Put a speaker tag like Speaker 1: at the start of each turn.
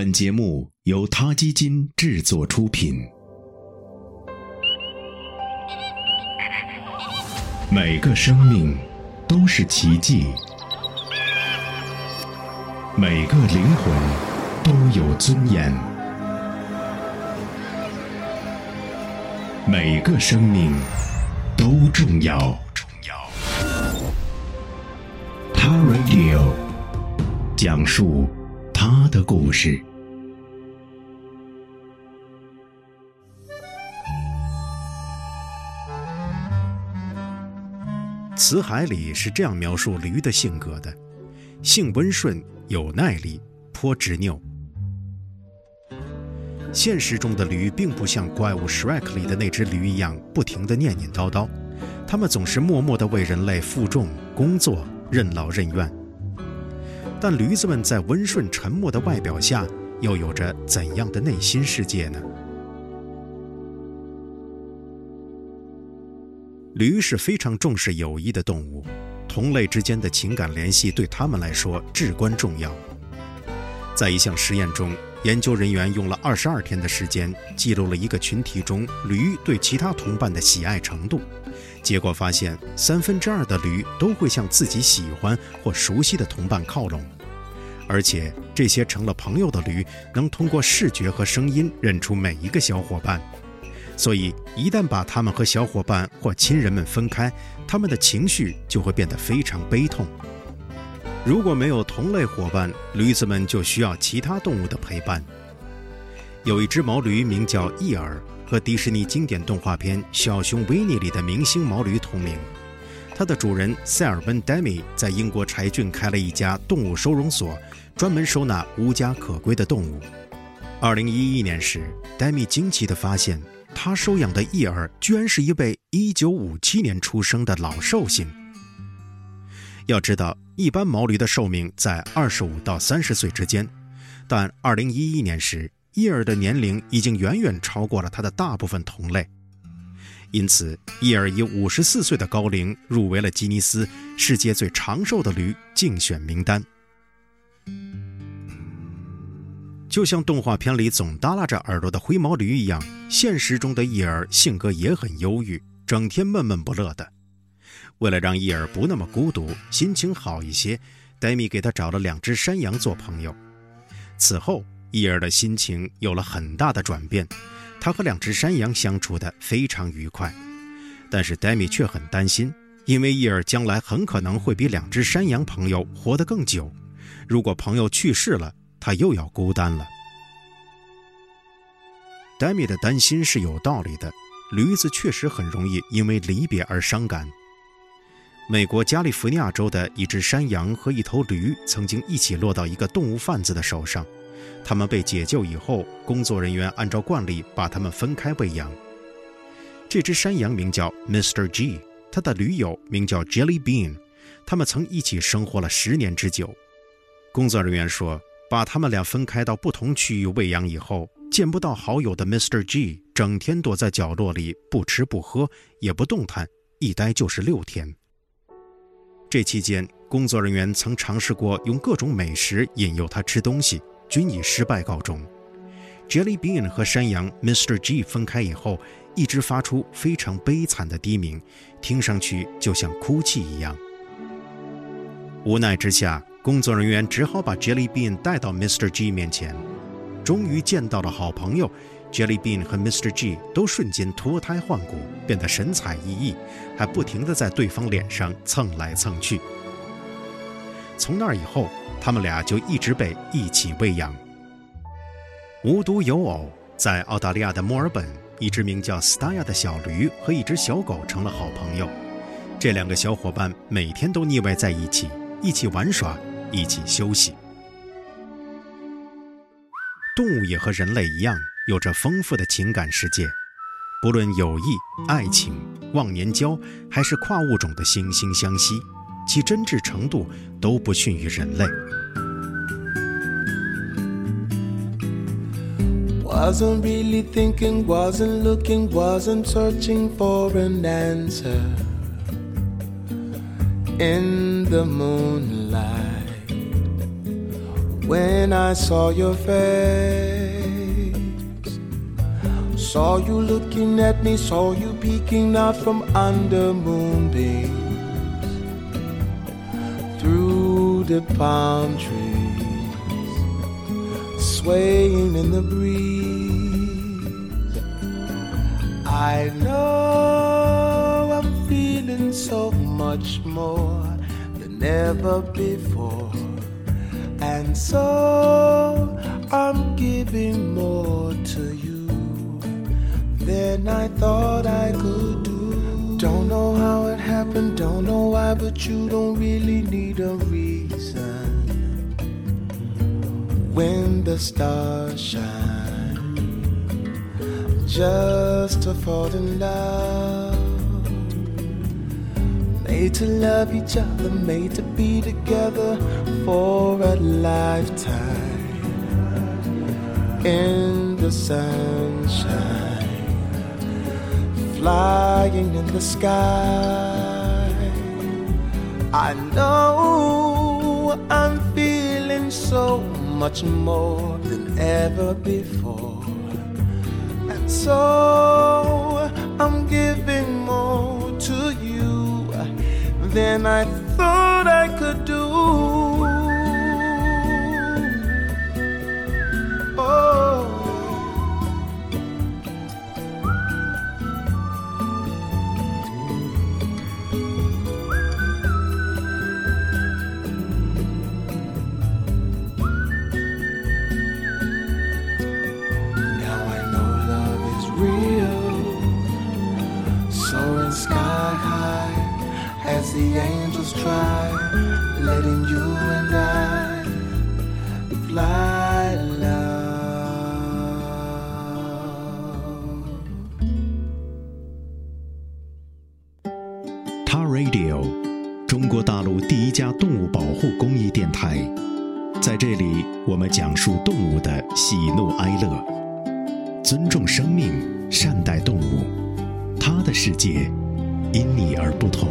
Speaker 1: 本节目由他基金制作出品。每个生命都是奇迹，每个灵魂都有尊严，每个生命都重要。他 Radio 讲述他的故事。
Speaker 2: 词海里是这样描述驴的性格的：性温顺，有耐力，颇执拗。现实中的驴并不像怪物 Shrek 里的那只驴一样，不停地念念叨叨，它们总是默默地为人类负重、工作，任劳任怨。但驴子们在温顺沉默的外表下，又有着怎样的内心世界呢？驴是非常重视友谊的动物，同类之间的情感联系对他们来说至关重要。在一项实验中，研究人员用了二十二天的时间，记录了一个群体中驴对其他同伴的喜爱程度。结果发现，三分之二的驴都会向自己喜欢或熟悉的同伴靠拢，而且这些成了朋友的驴能通过视觉和声音认出每一个小伙伴。所以，一旦把他们和小伙伴或亲人们分开，他们的情绪就会变得非常悲痛。如果没有同类伙伴，驴子们就需要其他动物的陪伴。有一只毛驴名叫伊尔，和迪士尼经典动画片《小熊维尼》里的明星毛驴同名。它的主人塞尔温·戴米在英国柴郡开了一家动物收容所，专门收纳无家可归的动物。二零一一年时，戴米惊奇地发现。他收养的伊尔居然是一位1957年出生的老寿星。要知道，一般毛驴的寿命在25到30岁之间，但2011年时，伊尔的年龄已经远远超过了他的大部分同类，因此，伊尔以54岁的高龄入围了吉尼斯世界最长寿的驴竞选名单。就像动画片里总耷拉着耳朵的灰毛驴一样，现实中的伊尔性格也很忧郁，整天闷闷不乐的。为了让伊尔不那么孤独，心情好一些，黛米给他找了两只山羊做朋友。此后，伊尔的心情有了很大的转变，他和两只山羊相处得非常愉快。但是黛米却很担心，因为伊尔将来很可能会比两只山羊朋友活得更久。如果朋友去世了，他又要孤单了。黛米的担心是有道理的，驴子确实很容易因为离别而伤感。美国加利福尼亚州的一只山羊和一头驴曾经一起落到一个动物贩子的手上，他们被解救以后，工作人员按照惯例把它们分开喂养。这只山羊名叫 Mr. G，它的驴友名叫 Jelly Bean，他们曾一起生活了十年之久。工作人员说。把他们俩分开到不同区域喂养以后，见不到好友的 Mr. G 整天躲在角落里不吃不喝也不动弹，一待就是六天。这期间，工作人员曾尝试过用各种美食引诱他吃东西，均以失败告终。Jelly Bean 和山羊 Mr. G 分开以后，一直发出非常悲惨的低鸣，听上去就像哭泣一样。无奈之下。工作人员只好把 Jelly Bean 带到 Mr. G 面前。终于见到了好朋友，Jelly Bean 和 Mr. G 都瞬间脱胎换骨，变得神采奕奕，还不停地在对方脸上蹭来蹭去。从那以后，他们俩就一直被一起喂养。无独有偶，在澳大利亚的墨尔本，一只名叫 Staya 的小驴和一只小狗成了好朋友。这两个小伙伴每天都腻歪在一起，一起玩耍。一起休息。动物也和人类一样，有着丰富的情感世界，不论友谊、爱情、忘年交，还是跨物种的惺惺相惜，其真挚程度都不逊于人类。
Speaker 3: When I saw your face. Saw you looking at me, saw you peeking out from under moonbeams through the palm trees, swaying in the breeze. I know I'm feeling so much more than ever before. And so I'm giving more to you than I thought I could do. Don't know how it happened, don't know why, but you don't really need a reason. When the stars shine, just to fall in love. Made to love each other, made to be together for a lifetime. In the sunshine, flying in the sky. I know I'm feeling so much more than ever before. And so I'm giving than I thought as the angels try, letting you and I fly love.
Speaker 2: Ta Radio，中国大陆第一家动物保护公益电台，在这里我们讲述动物的喜怒哀乐，尊重生命，善待动物，它的世界因你而不同。